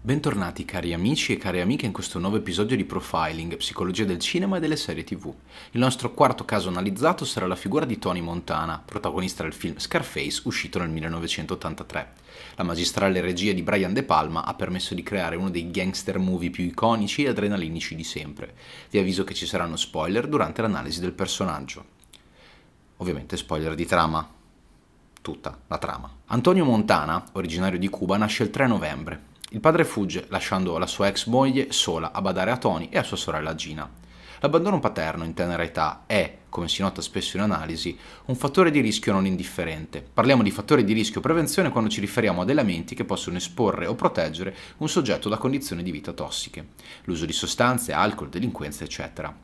Bentornati cari amici e cari amiche in questo nuovo episodio di Profiling, Psicologia del cinema e delle serie tv. Il nostro quarto caso analizzato sarà la figura di Tony Montana, protagonista del film Scarface uscito nel 1983. La magistrale regia di Brian De Palma ha permesso di creare uno dei gangster movie più iconici e adrenalinici di sempre. Vi avviso che ci saranno spoiler durante l'analisi del personaggio. Ovviamente spoiler di trama. Tutta la trama. Antonio Montana, originario di Cuba, nasce il 3 novembre. Il padre fugge, lasciando la sua ex moglie sola a badare a Tony e a sua sorella Gina. L'abbandono paterno in tenera età è, come si nota spesso in analisi, un fattore di rischio non indifferente. Parliamo di fattori di rischio prevenzione quando ci riferiamo ad elementi che possono esporre o proteggere un soggetto da condizioni di vita tossiche, l'uso di sostanze, alcol, delinquenza, eccetera.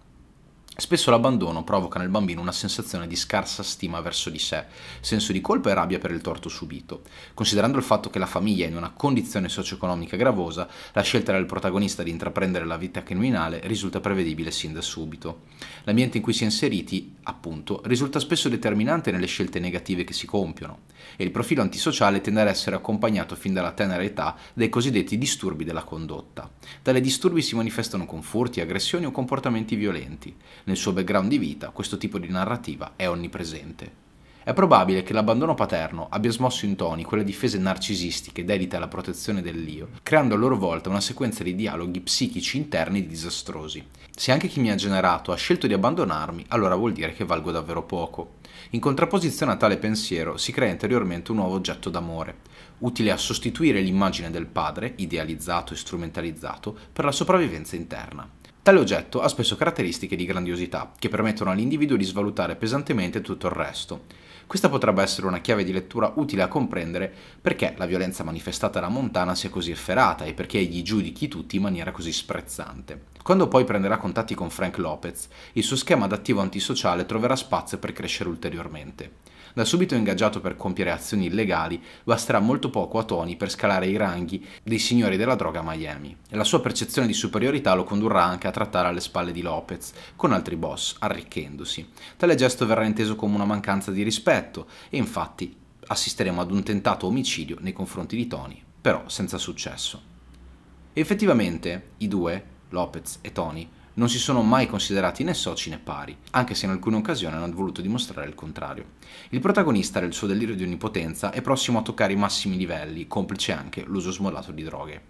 Spesso l'abbandono provoca nel bambino una sensazione di scarsa stima verso di sé, senso di colpa e rabbia per il torto subito. Considerando il fatto che la famiglia è in una condizione socio-economica gravosa, la scelta del protagonista di intraprendere la vita criminale risulta prevedibile sin da subito. L'ambiente in cui si è inseriti, appunto, risulta spesso determinante nelle scelte negative che si compiono, e il profilo antisociale tende ad essere accompagnato fin dalla tenera età dai cosiddetti disturbi della condotta. Tali disturbi si manifestano con furti, aggressioni o comportamenti violenti. Nel suo background di vita questo tipo di narrativa è onnipresente. È probabile che l'abbandono paterno abbia smosso in Tony quelle difese narcisistiche dedite alla protezione dell'io, creando a loro volta una sequenza di dialoghi psichici interni disastrosi. Se anche chi mi ha generato ha scelto di abbandonarmi, allora vuol dire che valgo davvero poco. In contrapposizione a tale pensiero si crea interiormente un nuovo oggetto d'amore, utile a sostituire l'immagine del padre, idealizzato e strumentalizzato, per la sopravvivenza interna. Tale oggetto ha spesso caratteristiche di grandiosità, che permettono all'individuo di svalutare pesantemente tutto il resto. Questa potrebbe essere una chiave di lettura utile a comprendere perché la violenza manifestata da Montana sia così efferata e perché egli giudichi tutti in maniera così sprezzante. Quando poi prenderà contatti con Frank Lopez, il suo schema adattivo antisociale troverà spazio per crescere ulteriormente. Da subito ingaggiato per compiere azioni illegali, basterà molto poco a Tony per scalare i ranghi dei signori della droga a Miami. E la sua percezione di superiorità lo condurrà anche a trattare alle spalle di Lopez, con altri boss, arricchendosi. Tale gesto verrà inteso come una mancanza di rispetto, e infatti assisteremo ad un tentato omicidio nei confronti di Tony, però senza successo. Effettivamente i due, Lopez e Tony, non si sono mai considerati né soci né pari, anche se in alcune occasioni hanno voluto dimostrare il contrario. Il protagonista del suo delirio di onnipotenza è prossimo a toccare i massimi livelli, complice anche l'uso smodato di droghe.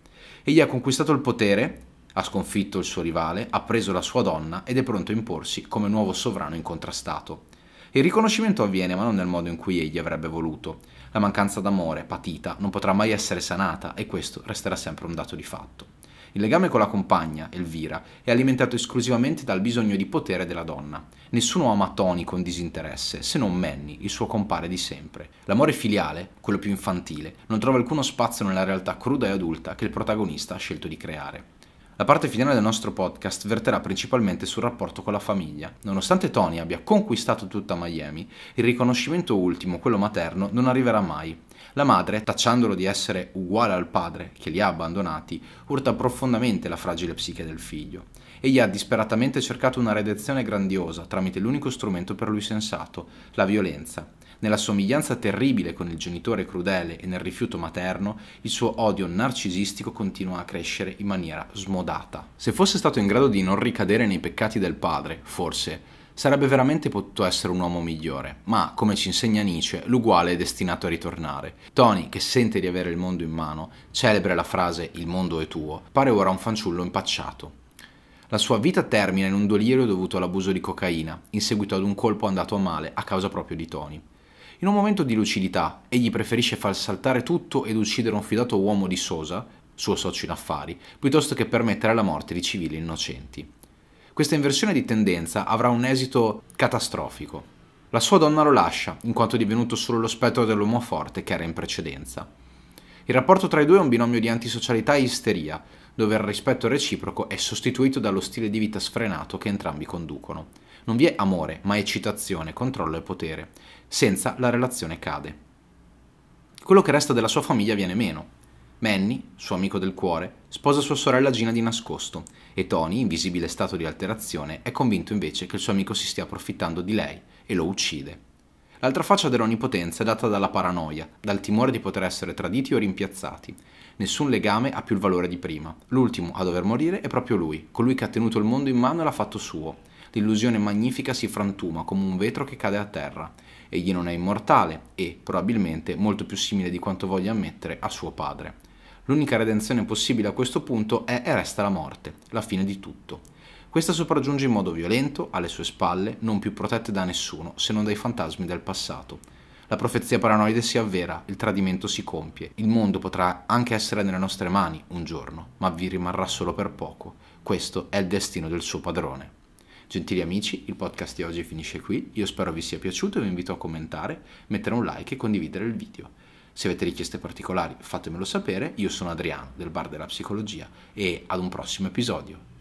Egli ha conquistato il potere, ha sconfitto il suo rivale, ha preso la sua donna ed è pronto a imporsi come nuovo sovrano incontrastato. Il riconoscimento avviene ma non nel modo in cui egli avrebbe voluto. La mancanza d'amore, patita, non potrà mai essere sanata e questo resterà sempre un dato di fatto. Il legame con la compagna, Elvira, è alimentato esclusivamente dal bisogno di potere della donna. Nessuno ama Tony con disinteresse, se non Manny, il suo compare di sempre. L'amore filiale, quello più infantile, non trova alcuno spazio nella realtà cruda e adulta che il protagonista ha scelto di creare. La parte finale del nostro podcast verterà principalmente sul rapporto con la famiglia. Nonostante Tony abbia conquistato tutta Miami, il riconoscimento ultimo, quello materno, non arriverà mai. La madre, tacciandolo di essere uguale al padre che li ha abbandonati, urta profondamente la fragile psiche del figlio. Egli ha disperatamente cercato una redenzione grandiosa tramite l'unico strumento per lui sensato, la violenza. Nella somiglianza terribile con il genitore crudele e nel rifiuto materno, il suo odio narcisistico continua a crescere in maniera smodata. Se fosse stato in grado di non ricadere nei peccati del padre, forse sarebbe veramente potuto essere un uomo migliore, ma, come ci insegna Nietzsche, l'uguale è destinato a ritornare. Tony, che sente di avere il mondo in mano, celebre la frase il mondo è tuo, pare ora un fanciullo impacciato. La sua vita termina in un delirio dovuto all'abuso di cocaina, in seguito ad un colpo andato a male a causa proprio di Tony. In un momento di lucidità, egli preferisce far saltare tutto ed uccidere un fidato uomo di Sosa, suo socio in affari, piuttosto che permettere la morte di civili innocenti. Questa inversione di tendenza avrà un esito catastrofico. La sua donna lo lascia, in quanto è divenuto solo lo spettro dell'uomo forte che era in precedenza. Il rapporto tra i due è un binomio di antisocialità e isteria, dove il rispetto reciproco è sostituito dallo stile di vita sfrenato che entrambi conducono. Non vi è amore, ma eccitazione, controllo e potere. Senza la relazione cade. Quello che resta della sua famiglia viene meno. Manny, suo amico del cuore, sposa sua sorella Gina di nascosto e Tony, in visibile stato di alterazione, è convinto invece che il suo amico si stia approfittando di lei e lo uccide. L'altra faccia dell'onnipotenza è data dalla paranoia, dal timore di poter essere traditi o rimpiazzati. Nessun legame ha più il valore di prima. L'ultimo a dover morire è proprio lui, colui che ha tenuto il mondo in mano e l'ha fatto suo. L'illusione magnifica si frantuma come un vetro che cade a terra. Egli non è immortale e, probabilmente, molto più simile di quanto voglia ammettere a suo padre. L'unica redenzione possibile a questo punto è e resta la morte, la fine di tutto. Questa sopraggiunge in modo violento, alle sue spalle, non più protette da nessuno se non dai fantasmi del passato. La profezia paranoide si avvera, il tradimento si compie, il mondo potrà anche essere nelle nostre mani un giorno, ma vi rimarrà solo per poco. Questo è il destino del suo padrone. Gentili amici, il podcast di oggi finisce qui, io spero vi sia piaciuto e vi invito a commentare, mettere un like e condividere il video. Se avete richieste particolari fatemelo sapere, io sono Adriano del Bar della Psicologia e ad un prossimo episodio.